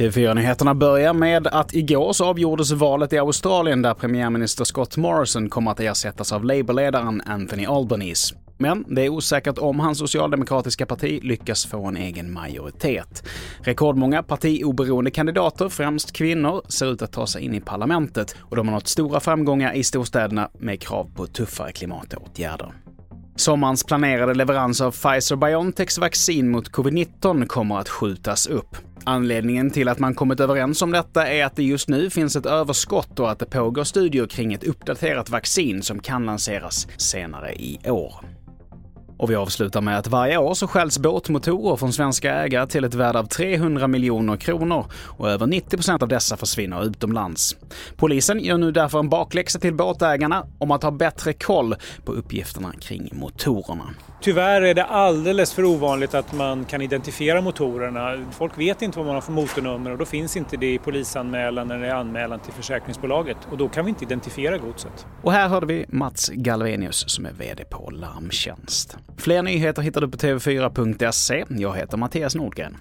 TV4-nyheterna börjar med att igår så avgjordes valet i Australien där premiärminister Scott Morrison kommer att ersättas av Labourledaren Anthony Albanese. Men det är osäkert om hans socialdemokratiska parti lyckas få en egen majoritet. Rekordmånga partioberoende kandidater, främst kvinnor, ser ut att ta sig in i parlamentet och de har nått stora framgångar i storstäderna med krav på tuffare klimatåtgärder. Sommarens planerade leverans av Pfizer-Biontechs vaccin mot covid-19 kommer att skjutas upp. Anledningen till att man kommit överens om detta är att det just nu finns ett överskott och att det pågår studier kring ett uppdaterat vaccin som kan lanseras senare i år. Och vi avslutar med att varje år så skäls båtmotorer från svenska ägare till ett värde av 300 miljoner kronor och över 90% av dessa försvinner utomlands. Polisen gör nu därför en bakläxa till båtägarna om att ha bättre koll på uppgifterna kring motorerna. Tyvärr är det alldeles för ovanligt att man kan identifiera motorerna. Folk vet inte vad man har för motornummer och då finns inte det i polisanmälan eller anmälan till försäkringsbolaget och då kan vi inte identifiera godset. Och här hörde vi Mats Galvenius som är VD på Larmtjänst. Fler nyheter hittar du på tv4.se. Jag heter Mattias Nordgren.